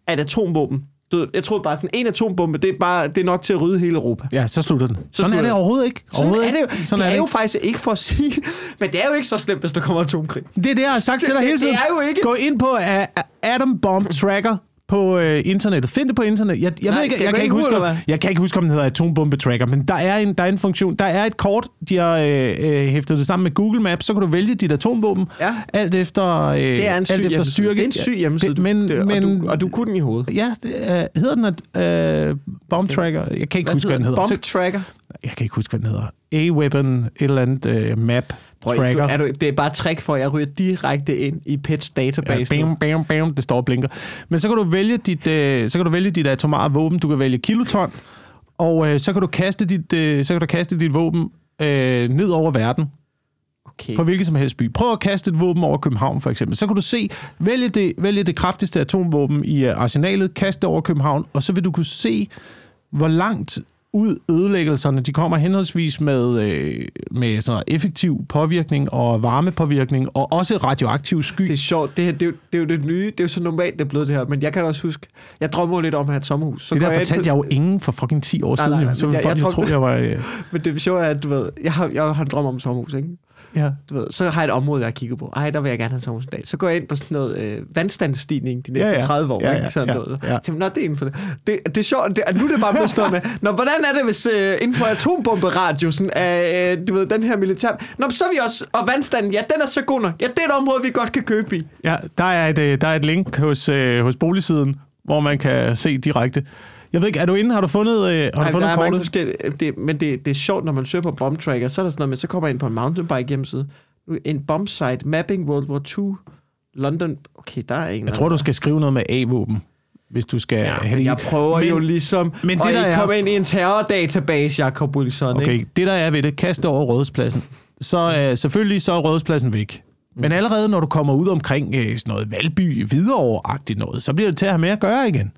at atomvåben, du jeg troede bare sådan, en atombombe, det er, bare, det er nok til at rydde hele Europa. Ja, så slutter den. Så sådan er det overhovedet ikke. Sådan Overhovedet er det jo. Sådan Sådan det er, det jo faktisk ikke for at sige, men det er jo ikke så slemt, hvis der kommer atomkrig. Det er det, jeg har sagt til dig Det- hele det tiden. er jo ikke- Gå ind på uh, Atom Bomb Tracker på øh, internettet. Find det på internettet. Jeg, jeg, Nej, ved ikke, jeg, jeg kan ikke huske, om, hvad? jeg kan ikke huske, om den hedder atombombe tracker, men der er en, der er en funktion. Der er et kort, de har øh, øh, hæftet det sammen med Google Maps, så kan du vælge dit atomvåben, Ja. alt efter, øh, Det er en syg alt efter styrke. Det er en syg hjemmeside, Det- men, det, men, og, du, og du kunne den i hovedet. Ja, det, øh, hedder den at øh, Bomb Tracker? Jeg kan ikke huske, hvad den hedder. Bomb tracker. jeg kan ikke huske, hvad den hedder. A-Weapon, et eller andet øh, map Prøv, tracker. du, er du, det er bare trick for, at jeg ryger direkte ind i PET's database. Ja, bam, bam, bam, det står og blinker. Men så kan du vælge dit, øh, så kan du vælge dit atomare våben. Du kan vælge kiloton, og øh, så kan du kaste dit, øh, så kan du kaste dit våben øh, ned over verden Okay. på hvilken som helst by. Prøv at kaste et våben over København for eksempel. Så kan du se, vælge det, vælge det kraftigste atomvåben i øh, arsenalet, kaste det over København, og så vil du kunne se, hvor langt ud ødelæggelserne, de kommer henholdsvis med, øh, med sådan effektiv påvirkning og varmepåvirkning, og også radioaktiv sky. Det er sjovt. Det, her, det, er jo, det er jo det nye. Det er jo så normalt, det er blevet det her. Men jeg kan også huske, jeg drømmer lidt om at have et sommerhus. Så det der jeg ind fortalte på- jeg jo ingen for fucking 10 år Nej, siden. nej, jo. nej, Så ville jeg- folk jeg tror- tro, jeg var... Øh, Men det sjove er, at du ved, jeg har, jeg har en drøm om et sommerhus, ikke? Ja. Du ved, så har jeg et område, jeg har kigget på. Ej, der vil jeg gerne have dag. Så går jeg ind på sådan noget øh, vandstandsstigning de næste Ja, ja, ja. ja. 30 år. Ja, ikke? ja, Sådan ja, noget. ja. Så, tænkte, Nå, det er inden for det. Det, det er sjovt. Det, nu er det bare blevet stået med. Nå, hvordan er det, hvis øh, inden for atombomberadiusen af, øh, du ved, den her militær... Nå, så er vi også... Og vandstanden, ja, den er så god nok. Ja, det er et område, vi godt kan købe i. ja, der er, et, øh, der er et link hos, øh, hos boligsiden, hvor man kan se direkte. Jeg ved ikke, er du inde? Har du fundet, øh, har Nej, du fundet kortet? forskellige, det, men det, det er sjovt, når man søger på bomb tracker, så er der sådan noget med, så kommer jeg ind på en mountainbike hjemmeside. En bomb site, mapping World War II, London. Okay, der er ikke Jeg tror, du skal skrive noget med A-våben, hvis du skal Ja, have men det jeg prøver Men- jo ligesom men men det, der er- komme ind i en terrordatabase, Jacob Wilson. Okay, Ikke? det der er ved det, kast over rådspladsen. Så øh, selvfølgelig så er rådspladsen væk. Mm. Men allerede når du kommer ud omkring øh, sådan noget Valby, Hvidovre-agtigt noget, så bliver det til at have med at gøre igen.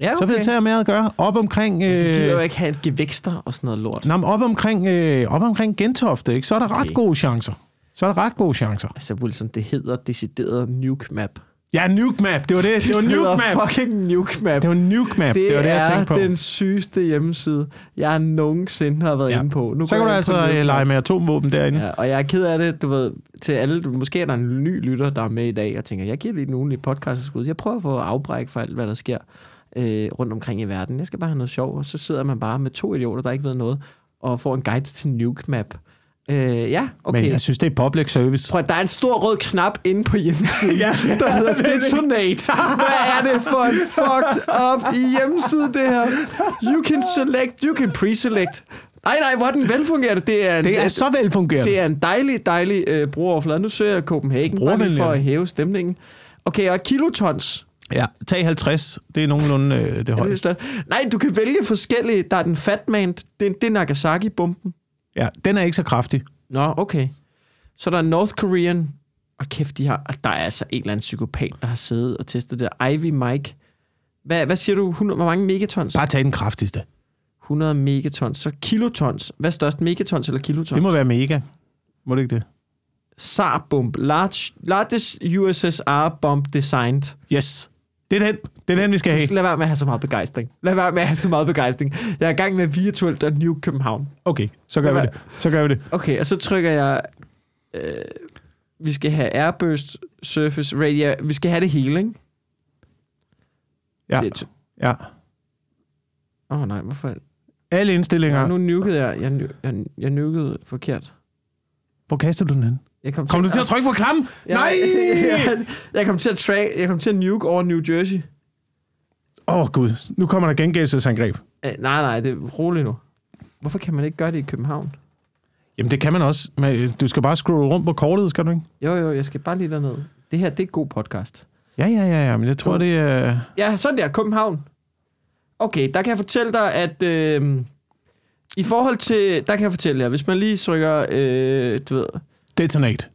Ja, Så bliver det have med at gøre. Op omkring... Du gider jo Øh, ikke have en gevækster og sådan noget lort. Nå, men op omkring, øh, op omkring Gentofte, ikke? så er der ret Okay. gode chancer. Så er der ret gode chancer. Altså, Wilson, det hedder decideret nuke map. Ja, Nuke Map, det var det. Det var Nuke Map. fucking nuke map. Det var Nuke Map, det, Det, det var det, jeg er tænkte på. den sygeste hjemmeside, jeg nogensinde har været Ja. inde på. Nu Så kan du altså øh, lege med atomvåben derinde. Ja, og jeg er ked af det, du ved, til alle, du, måske er der en ny lytter, der er med i dag, og tænker, jeg giver lige en ugenlig podcast skud. Jeg prøver at få afbræk for alt, hvad der sker øh, rundt omkring i verden. Jeg skal bare have noget sjov, og så sidder man bare med to idioter, der ikke ved noget, og får en guide til Nuke Map. Øh, ja, okay. Men jeg synes, det er public service. Prøv, der er en stor rød knap inde på hjemmesiden, Ja. der hedder Detonate. Hvad er det for en fucked up hjemmeside, det her? You can select, you can pre-select. Nej, nej, hvor er den velfungerende. Det er, en, Det er så velfungerende. det er en dejlig, dejlig øh, brugeroverflade. Nu søger jeg Copenhagen, bare for at hæve stemningen. Okay, og kilotons. Ja, tag 50. Det er nogenlunde øh, det det højeste. større? Nej, du kan vælge forskellige. Der er den Fatman. Det, er- det er Nagasaki-bomben. Ja, den er ikke så kraftig. Nå, okay. Så der er North Korean. Og kæft, de har, der er altså en eller anden psykopat, der har siddet og testet det. Ivy Mike. Hvad, hvad siger du? 100, hvor mange megatons? Bare tag den kraftigste. 100 megatons. Så kilotons. Hvad er størst? Megatons eller kilotons? Det må være mega. Må det ikke det? SAR bomb. Large, largest USSR bomb designed. Yes. Det er den. Det er den, vi skal have. Lad være med at have så meget begejstring. Lad være med at have så meget begejstring. Jeg er i gang med virtuelt at New København. Okay, så gør vi det. Så gør vi det. Okay, og så trykker jeg... Øh, vi skal have Airburst, Surface, Radio. Vi skal have det hele, ikke? Ja, Det- ja. Åh oh, nej, hvorfor? Alle indstillinger. Ja. Nu nukede jeg. Jeg, jeg, jeg nukede forkert. Hvor kaster du den hen? Jeg kom, Kom du til at trykke på klam? Ja, Nej! jeg, jeg kom til at track, jeg kom til at nuke over New Jersey. Åh, oh, Gud. Nu kommer der gengældelsesangreb. Øh, nej, nej, det er roligt nu. Hvorfor kan man ikke gøre det i København? Jamen, det kan man også. Men du skal bare scrolle rundt på kortet, skal du ikke? Jo, jo, jeg skal bare lige derned. Det her, det er god podcast. Ja, ja, ja, ja. Men jeg tror, det er... Ja, sådan der, København. Okay, der kan jeg fortælle dig, at øh, i forhold til, der kan jeg fortælle jer, hvis man lige trykker, øh, du ved, Detonate.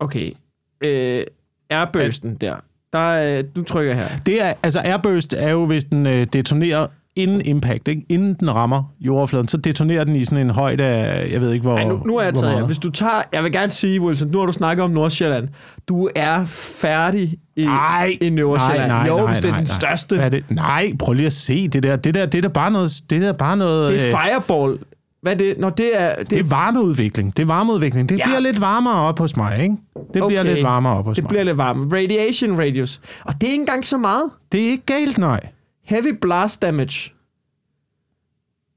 okay, øh, airbursten der, Der, øh, nu trykker her. Det er, altså airburst er jo, hvis den øh, detonerer inden impact, ikke? inden den rammer jordoverfladen, så detonerer den i sådan en højde af, jeg ved ikke hvor Ej, nu, nu er jeg taget her. Hvis du tager, jeg vil gerne sige, Wilson, nu har du snakket om Nordsjælland. Du er færdig i, Nej, i Nordsjælland. nej, nej, jo, nej, hvis det er nej, den nej. største. Hvad er det? Nej, prøv lige at se det der. Det der, det der, bare noget... Det der bare noget Det er øh, Fireball. Hvad er det? Når det er... Det, det er varmeudvikling. Det er varmeudvikling. Det Ja. bliver lidt varmere op hos mig, ikke? Det bliver Okay. lidt varmere op hos det mig. bliver lidt varmt. Radiation radius. Og det er ikke engang så meget. Det er ikke galt, nej. Heavy blast damage.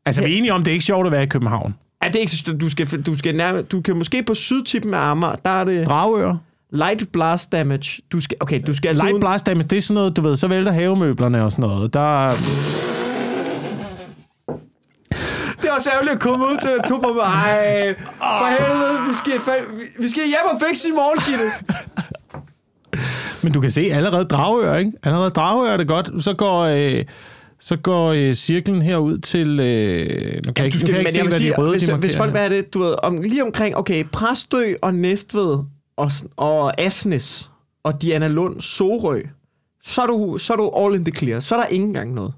Altså, vi er enige om, det er ikke sjovt at være i København. Er det ikke så... Du, skal, du, skal nærme, du kan måske på sydtippen af Amager, der er det Dragør. light blast damage. Du skal, okay, du skal altså Light ud- blast damage, det er sådan noget, du ved, så vælter havemøblerne og sådan noget. Der, Det er også ærgerligt at komme ud til den to bomber. Ej, for helvede, vi skal, vi- skal hjem og fikse i morgen, Gitte. men du kan se allerede Dragør, ikke? Allerede Dragør er det godt. Så går, øh, så går øh, cirklen herud til... Øh, nu kan jeg ikke, nu kan ikke se, hvad de røde hvis, de hvis folk her. hvad er det, du ved, om, lige omkring, okay, Præstø og Næstved og, og Asnes og Diana Lund, Sorø, så er, du, så er du all in the clear. Så er der ikke engang noget.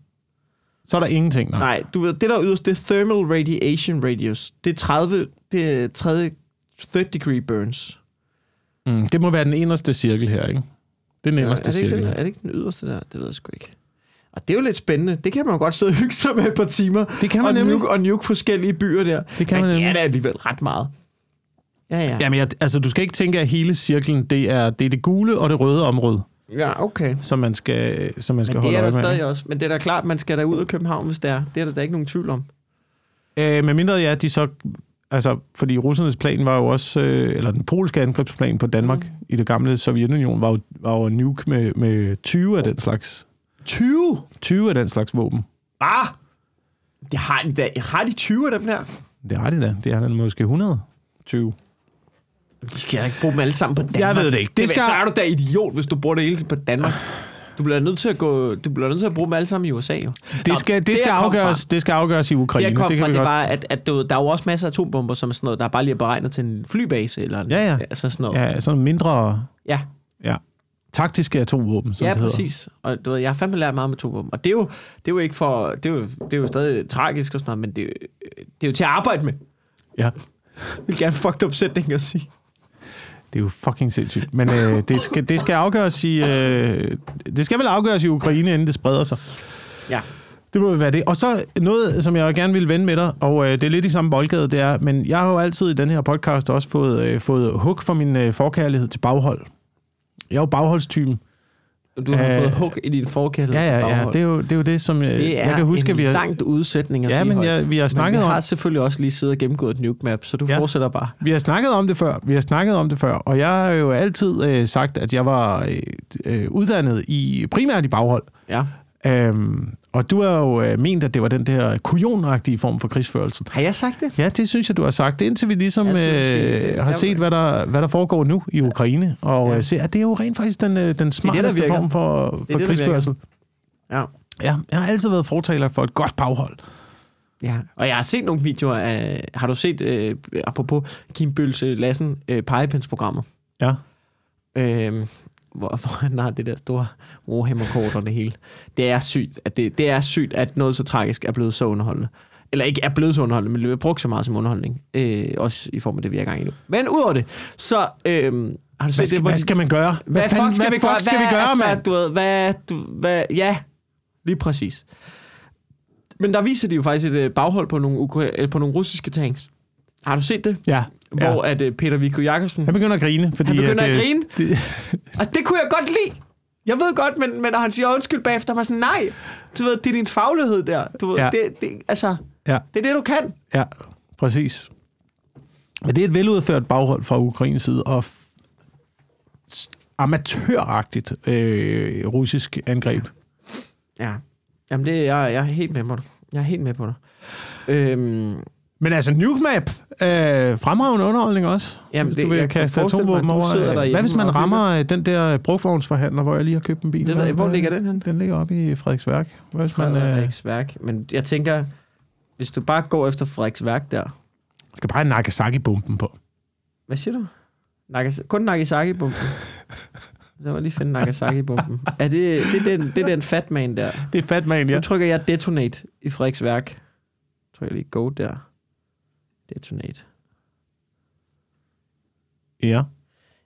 Så er der ingenting, nej. Nej, du ved, det der er yderst, det er thermal radiation radius. Det er 30, det er 30, third degree burns. Mm, det må være den inderste cirkel her, ikke? Det er den Ja, er, inderste det cirkel. den, er det ikke den yderste der? Det ved jeg sgu ikke. Og det er jo lidt spændende. Det kan man jo godt sidde og hygge sig med et par timer. Det kan man og nemlig. nuke, og nuke forskellige byer der. Det kan Men man det er nemlig. da alligevel ret meget. Ja, ja. Jamen, jeg, altså, du skal ikke tænke, at hele cirklen, det er det, er det gule og det røde område, Ja, okay. som man skal, som man skal Men holde det er øje der med. stadig også. Men det er da klart, man skal da ud af København, hvis det er. Det er der da ikke nogen tvivl om. Øh, med mindre ja, de så... Altså, fordi russernes plan var jo også... Øh, eller den polske angrebsplan på Danmark mm. i det gamle Sovjetunion var jo, var jo nuke med, med 20 af den slags... 20? 20 af den slags våben. Ah! Det har de da. Har de 20 af dem der? Det har de da. Det er der måske 120. De skal ikke bruge dem alle sammen på Danmark. Jeg ved det ikke. Det Det skal- skal... Så er du da idiot, hvis du bruger det hele på Danmark. Du bliver nødt til at gå, du bliver nødt til at bruge dem alle sammen i USA, jo. Det skal, det, skal jeg kom afgøres, det skal afgøres i Det, Ukraine. jeg kom det fra, kan vi det var, at, at du, der er jo også masser af atombomber, som er sådan noget, der bare lige er beregnet til en flybase, eller Ja, ja. altså sådan noget. Ja, sådan mindre Ja, ja, taktiske atomvåben, som ja det hedder. præcis. Og du ved, jeg har fandme lært meget om atomvåben. Og det er jo, det er jo ikke for... Det er jo, det er jo stadig tragisk og sådan noget, men det, er jo- det er jo til at arbejde med. Ja, Jeg vil gerne fucked up sætning at sige. Det er jo fucking sindssygt. Men øh, det, skal, det skal afgøres i... Øh, det skal vel afgøres i Ukraine, inden det spreder sig. Ja. Det må være det. Og så noget, som jeg gerne vil vende med dig, og øh, det er lidt i samme boldgade, det er, men jeg har jo altid i den her podcast også fået, øh, fået hug for min øh, forkærlighed til baghold. Jeg er jo bagholdstypen. Du har Øh, fået hug i din forkærlighed Ja, ja, ja. Det er jo det, er jo det som øh, Det er jeg kan huske, en vi har... langt udsætning at Ja, sige men jeg- vi har snakket men vi om- har selvfølgelig også lige siddet og gennemgået et nuke map, så du Ja. ja. fortsætter bare. Vi har snakket om det før. Vi har snakket om det før. Og jeg har jo altid øh, sagt, at jeg var øh, øh, uddannet i primært i baghold. Ja. Øhm, og du har jo øh, ment, at det var den der kujonagtige form for krigsførelse. Har jeg sagt det? Ja, det synes jeg, du har sagt. Indtil vi ligesom Jeg synes, det- øh, det- har set, hvad der, hvad der foregår nu i Ukraine. Og Ja. ja. ser, at det er jo rent faktisk den, øh, den smarteste virker. form for, for det, krigsførsel. Ja. Ja, jeg har altid været fortaler for et godt baghold. Ja, og jeg har set nogle videoer af, har du set, øh, apropos Kim Bølse Lassen, øh, pegepindsprogrammet, Ja. øh, hvor, hvor han har det der store Warhammer-kort og det hele. Det er sygt, at det, det er sygt, at noget så tragisk er blevet så underholdende. Eller ikke er blevet så underholdende, men det er brugt så meget som underholdning. Øh, også i form af det, vi er i gang i nu. Men udover det, så øh, har du set Hvad, det, skal, hvor hvad skal man gøre? Hvad, hvad fanden- fuck skal hvad vi gøre? fuck skal hvad, vi gøre, altså, mand? Du ved, hvad, du, hvad, ja, lige præcis. Men der viser de jo faktisk et øh, baghold på nogle, på nogle russiske tanks. Har du set det? Ja, ja. Hvor at øh, Peter Viggo Jacobsen, Han begynder at grine, fordi... han begynder at, at øh, grine. Det, Og det kunne jeg godt lide. Jeg ved godt, men, men når han siger undskyld bagefter, var sådan, nej, du ved, det er din faglighed der. Du ved, Ja. ja. det, det, altså, ja, det er det, du kan. ja, præcis. Men det er et veludført baghold fra Ukraines side, og amatøragtigt øh, russisk angreb. Ja. Jamen, det, jeg, jeg er helt med på dig. Jeg er helt med på dig. Øhm, Men altså, Nuke Map, øh, fremragende underholdning også. Jamen, hvis det- du vil jeg kaste mig, atomvåben over. øh, Hvad hvis man rammer øh, den der brugtvognsforhandler, hvor jeg lige har købt en bil? det jeg, hvor Hvad- ligger den hen? Den ligger oppe i Frederiksværk. Hvad hvis man øh, Frederiksværk. Men jeg tænker, hvis du bare går efter Frederiksværk der, skal bare have Nagasaki-bomben på? Hvad siger du? Nagas- kun Nagasaki-bomben. Så var lige finde Nagasaki-bomben. er det, det, er den, det er den fat man der. Det er fat man, ja. Nu trykker jeg detonate i Frederiks værk. Så trykker jeg lige go der. Detonate. Ja.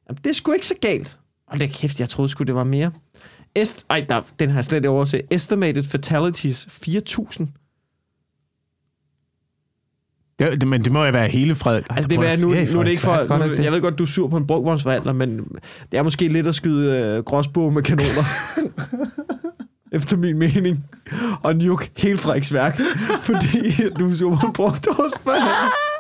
Jamen, det er sgu ikke så galt. Og det kæft, jeg troede sgu, det var mere. Est Ej, der, den har jeg slet ikke overset. Estimated fatalities 4.000. Det, det, men det må jo være hele fred. Altså, det er, nu, nu er det ikke for... Nu, jeg ved godt, du er sur på en brugvognsforhandler, men det er måske lidt at skyde øh, gråsbog med kanoner. Efter min mening. Og nuke helt Frederiksværk. fordi du er sur på en brugvognsforhandler.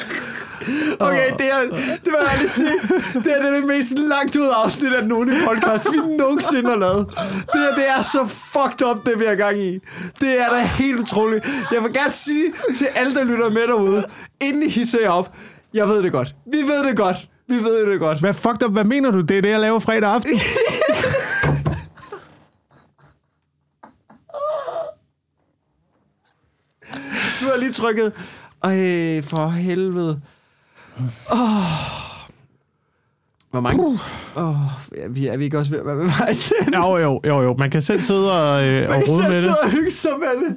Okay, det, er, det vil jeg lige sige. Det er det mest langt ud afsnit af nogen i podcast, vi nogensinde har lavet. Det, er, det er så fucked up, det vi er gang i. Det er da helt utroligt. Jeg vil gerne sige til alle, der lytter med derude, inden I hisser jer op, jeg ved det godt. Vi ved det godt. Vi ved det godt. Hvad fucked up? Hvad mener du? Det er det, jeg laver fredag aften? Nu har lige trykket. Ej, for helvede. Oh. Hvor mange? Uh. Oh, er, vi, er vi ikke også ved at være ved vej til? jo, jo, jo, jo. Man kan selv sidde og, øh, Man og kan rode selv med sidde det. og hygge sig med det.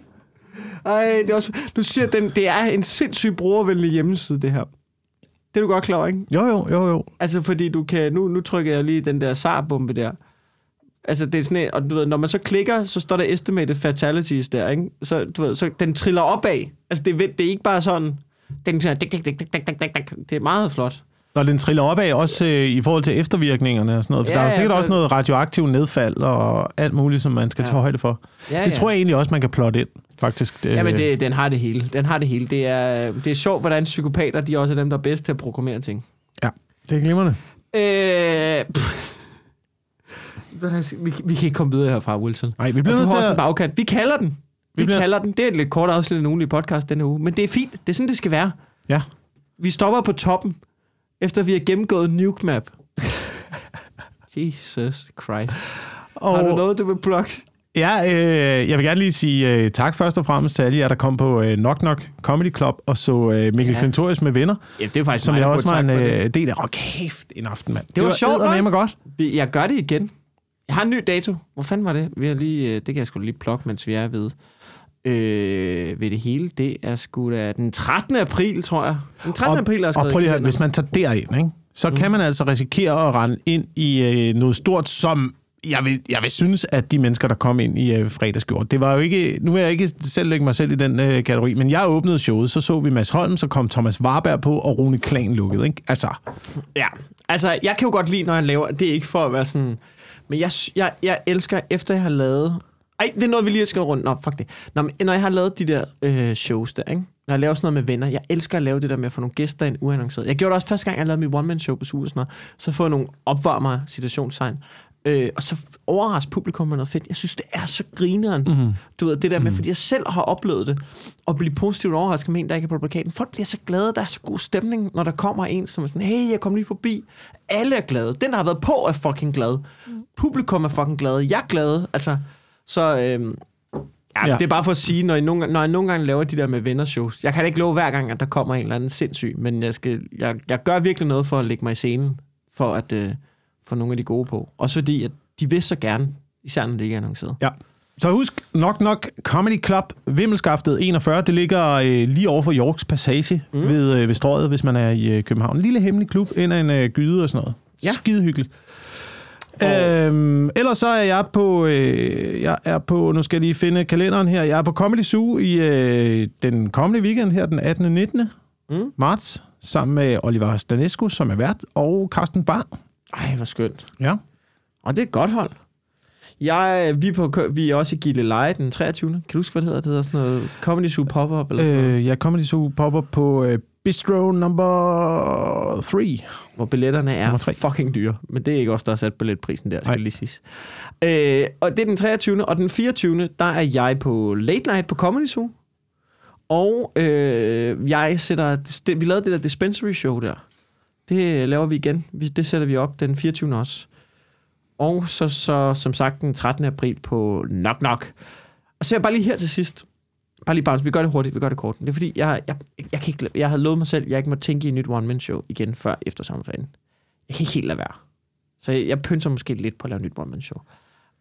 Ej, det er også... Du siger, den, det er en sindssygt brugervenlig hjemmeside, det her. Det er du godt klar ikke? Jo, jo, jo, jo. Altså, fordi du kan... Nu, nu trykker jeg lige den der SAR-bombe der. Altså, det er sådan, og du ved, når man så klikker, så står der estimated fatalities der, ikke? Så, du ved, så den triller opad. Altså, det, det er ikke bare sådan... Den sådan, dik, dik, dik, dik, dik, dik, dik. Det er meget flot. Når den triller opad, også øh, i forhold til eftervirkningerne og sådan noget. For ja, der er jo sikkert ja, for... også noget radioaktivt nedfald og alt muligt, som man skal ja. tage højde for. Ja, det ja. tror jeg egentlig også, man kan plotte ind, faktisk. Ja, men det, øh, den har det hele. Den har det hele. Det er, det er sjovt, hvordan psykopater, de også er dem, der er bedst til at programmere ting. Ja, det er glimrende. Øh. Det, vi, vi kan ikke komme videre herfra, Wilson. Nej, vi bliver nødt til også en at... bagkant. Vi kalder den. Vi, Vi bliver- kalder den. Det er et lidt kort afsnit af en ugenlig podcast denne uge. Men det er fint. Det er sådan, det skal være. Ja. Vi stopper på toppen, efter vi har gennemgået Nuke Map. Jesus Christ. Og, Har du noget, du vil plukke? Ja, øh, jeg vil gerne lige sige øh, tak først og fremmest til alle jer, der kom på øh, Knock Knock Comedy Club og så øh, Mikkel Ja. Klintorius med venner, Ja, det er faktisk som jeg også var en det. øh, del af. Åh, kæft, en aften, mand. var sjovt, hva'? eddermame godt. Jeg gør det igen. Jeg har en ny dato. Hvor fanden var det? Vi har lige, øh, det kan jeg sgu lige plukke, mens vi er ved. Øh, ved det hele, det er sgu da den 13. april, tror jeg. Den 13. Og- april er Og prøv lige i at høre, kalenderen. hvis man tager derind, ikke, så mm. kan man altså risikere at rende ind i øh, noget stort, som jeg vil, jeg vil synes, at de mennesker, der kom ind i øh, fredagsgjort, det var jo ikke, nu vil jeg ikke selv lægge mig selv i den øh, kategori, men jeg åbnede showet, så så vi Mads Holm, så kom Thomas Warberg på, og Rune Klan lukkede, ikke? Altså, Ja, altså jeg kan jo godt lide, når han laver, det er ikke for at være sådan, men jeg, jeg, jeg elsker, efter jeg har lavet, ej, det er noget, vi lige skal rundt, nå, fuck det. Nå, men når jeg har lavet de der øh, shows der, ikke? Når jeg laver sådan noget med venner, jeg elsker at lave det der med at få nogle gæster ind uannonceret. Jeg gjorde det også første gang, jeg lavede mit one-man-show på Suge og sådan så få nogle opvarmer citationstegn. Øh, og så overraske publikum med noget fedt. Jeg synes, det er så grineren. Mm. Du ved, det der med, fordi jeg selv har oplevet det, at blive positivt overrasket med en, der ikke er på plakaten. Folk bliver så glade, der er så god stemning, når der kommer en, som er sådan, hey, jeg kom lige forbi. Alle er glade. Den, der har været på, er fucking glad. Publikum er fucking glade. Jeg er glad. Altså, så... Øhm, Ja, Ja. ja, det er bare for at sige, når jeg, nogle, når jeg nogle gange laver de der med vennershows, jeg kan da ikke love hver gang, at der kommer en eller anden sindssyg, men jeg, skal, jeg, jeg gør virkelig noget for at lægge mig i scenen, for at øh, få nogle af de gode på. Også fordi, at de vil så gerne, især når det ikke er annonceret. ja. Så husk, Knock Knock Comedy Club, Vimmelskaftet 41, det ligger øh, lige over for Yorks Passage mm. ved, øh, ved strøget, hvis man er i øh, København. En lille hemmelig klub, ind ad en øh, gyde og sådan noget. Ja. Skide hyggeligt. Øhm, ellers så er jeg på, øh, jeg er på, nu skal jeg lige finde kalenderen her, jeg er på Comedy Zoo i øh, den kommende weekend her, den 18. og 19. Mm. marts, sammen med Oliver Stanescu, som er vært, og Carsten Bang. Ej, hvor skønt. Ja. Og det er et godt hold. Jeg, vi, er på, vi er også i Gilleleje den 23. Kan du huske, hvad det hedder? Det hedder sådan noget Comedy Zoo Pop-Up eller sådan noget, Øh, ja, Comedy Zoo popper på øh, Bistro number 3. hvor billetterne er fucking dyre. Men det er ikke også der har sat billetprisen der, skal Nej. lige siges. Øh, og det er den 23. Og den 24. der er jeg på Late Night på Comedy Zoo. Og øh, jeg sætter... Vi lavede det der dispensary show der. Det laver vi igen. Vi, det sætter vi op den 24. også. Og så, så som sagt den 13. april på Knock Knock. Og så er jeg bare lige her til sidst. Bare lige bare, vi gør det hurtigt, vi gør det kort. Det er fordi, jeg, jeg, jeg, kan ikke, jeg havde lovet mig selv, jeg ikke må tænke i et nyt one-man-show igen før efter sommerferien. Jeg kan ikke helt lade være. Så jeg, jeg pynser måske lidt på at lave nyt one-man-show.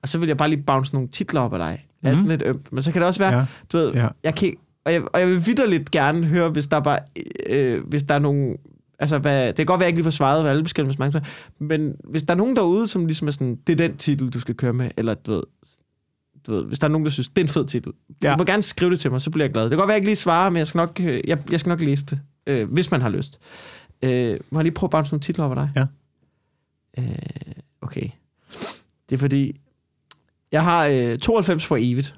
Og så vil jeg bare lige bounce nogle titler op af dig. Det sådan lidt ømt. Men så kan det også være, Ja. du ved, Ja. jeg kan, og, jeg, og jeg vil vidderligt gerne høre, hvis der bare, øh, hvis der er nogen, altså hvad, det kan godt være, at jeg ikke lige får svaret, hvad alle beskriver med men hvis der er nogen derude, som ligesom er sådan, det er den titel, du skal køre med, eller du ved, du ved, hvis der er nogen, der synes, det er en fed titel, ja. Ja. du må gerne skrive det til mig, så bliver jeg glad. Det kan godt være, at jeg ikke lige svarer, men jeg skal nok, øh, jeg, jeg skal nok læse det, øh, hvis man har lyst. Øh, må jeg lige prøve at bounce nogle titler over dig? Ja. Øh, okay. Det er fordi, jeg har øh, 92 for evigt,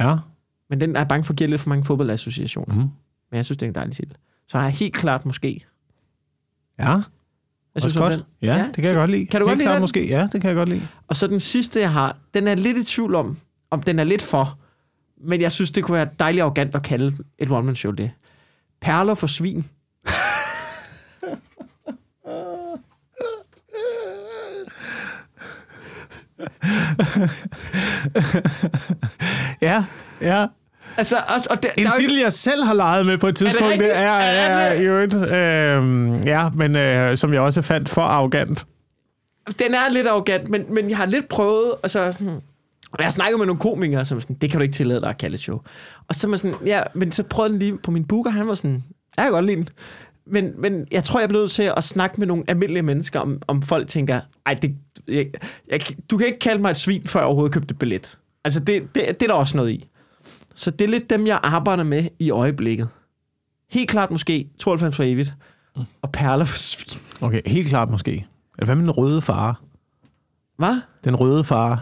Ja. men den er jeg bange for, at give lidt for mange fodboldassociationer. Mm. Men jeg synes, det er en dejlig titel. Så har jeg helt klart måske. Ja, Jeg synes, godt. den. Ja, Ja, det kan jeg godt lide. kan du godt Helt lide klart den? måske. Ja, det kan jeg godt lide. Og så den sidste, jeg har, den er lidt i tvivl om, om den er lidt for. Men jeg synes, det kunne være dejligt arrogant at kalde et one-man-show det. Perler for svin. Ja, ja. Altså, og, og der, En der er titel, jeg selv har leget med på et tidspunkt, rigtigt? det er, Er er, det- er, jo et, øh, ja, men øh, som jeg også fandt for arrogant. den er lidt arrogant, men, men jeg har lidt prøvet, altså, sådan, og jeg har snakket med nogle komikere, som er sådan, det kan du ikke tillade dig at kalde et show. Og så var sådan, ja, men så prøvede den lige på min booker, han var sådan, jeg kan godt lide den. Men, men jeg tror, jeg blev nødt til at snakke med nogle almindelige mennesker, om, om folk tænker, ej, det, jeg, jeg, du kan ikke kalde mig et svin, før jeg overhovedet købte billet. Altså, det, det, det er der også noget i. Så det er lidt dem, jeg arbejder med i øjeblikket. Helt klart måske 92 for evigt, og perler for svin. Okay, helt klart måske. Eller hvad med den røde fare? Hvad? Den røde fare.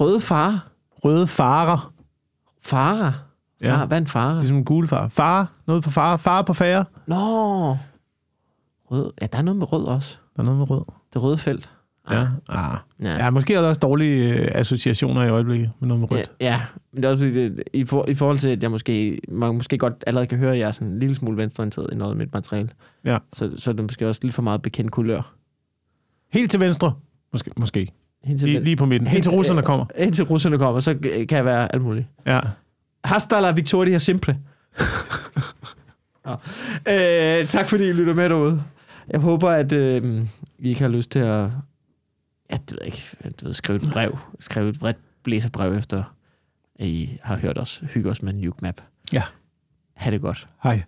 Røde far? Røde farer. Farer? Ja. Far, hvad er en farer? Ligesom en gule far. Fare. Noget på fare. Fare på færre. Nå. Rød. Ja, der er noget med rød også. Der er noget med rød. Det røde felt. Ja. Ah. Ja. Ja, måske er der også dårlige øh, associationer i øjeblikket med noget med Ja, rødt. ja, men det er også fordi, det, i, for, i forhold til, at jeg måske, man måske godt allerede kan høre, at jeg er sådan en lille smule venstreorienteret i noget af mit materiale. Ja. Så, så er det måske også lidt for meget bekendt kulør. Helt til venstre. Måske. måske. Helt Lige, lige på midten. Helt til russerne kommer. Indtil russerne kommer, så kan jeg være alt muligt. Ja. Hasta la victoria simple. ja. øh, tak fordi I lytter med derude. Jeg håber, at øh, I ikke har lyst til at ja, det ved jeg ikke, du ved, skrive et brev. Skrive et vredt blæserbrev efter, at I har hørt os. Hygge os med en nuke map. Ja. Ha' det godt. Hej.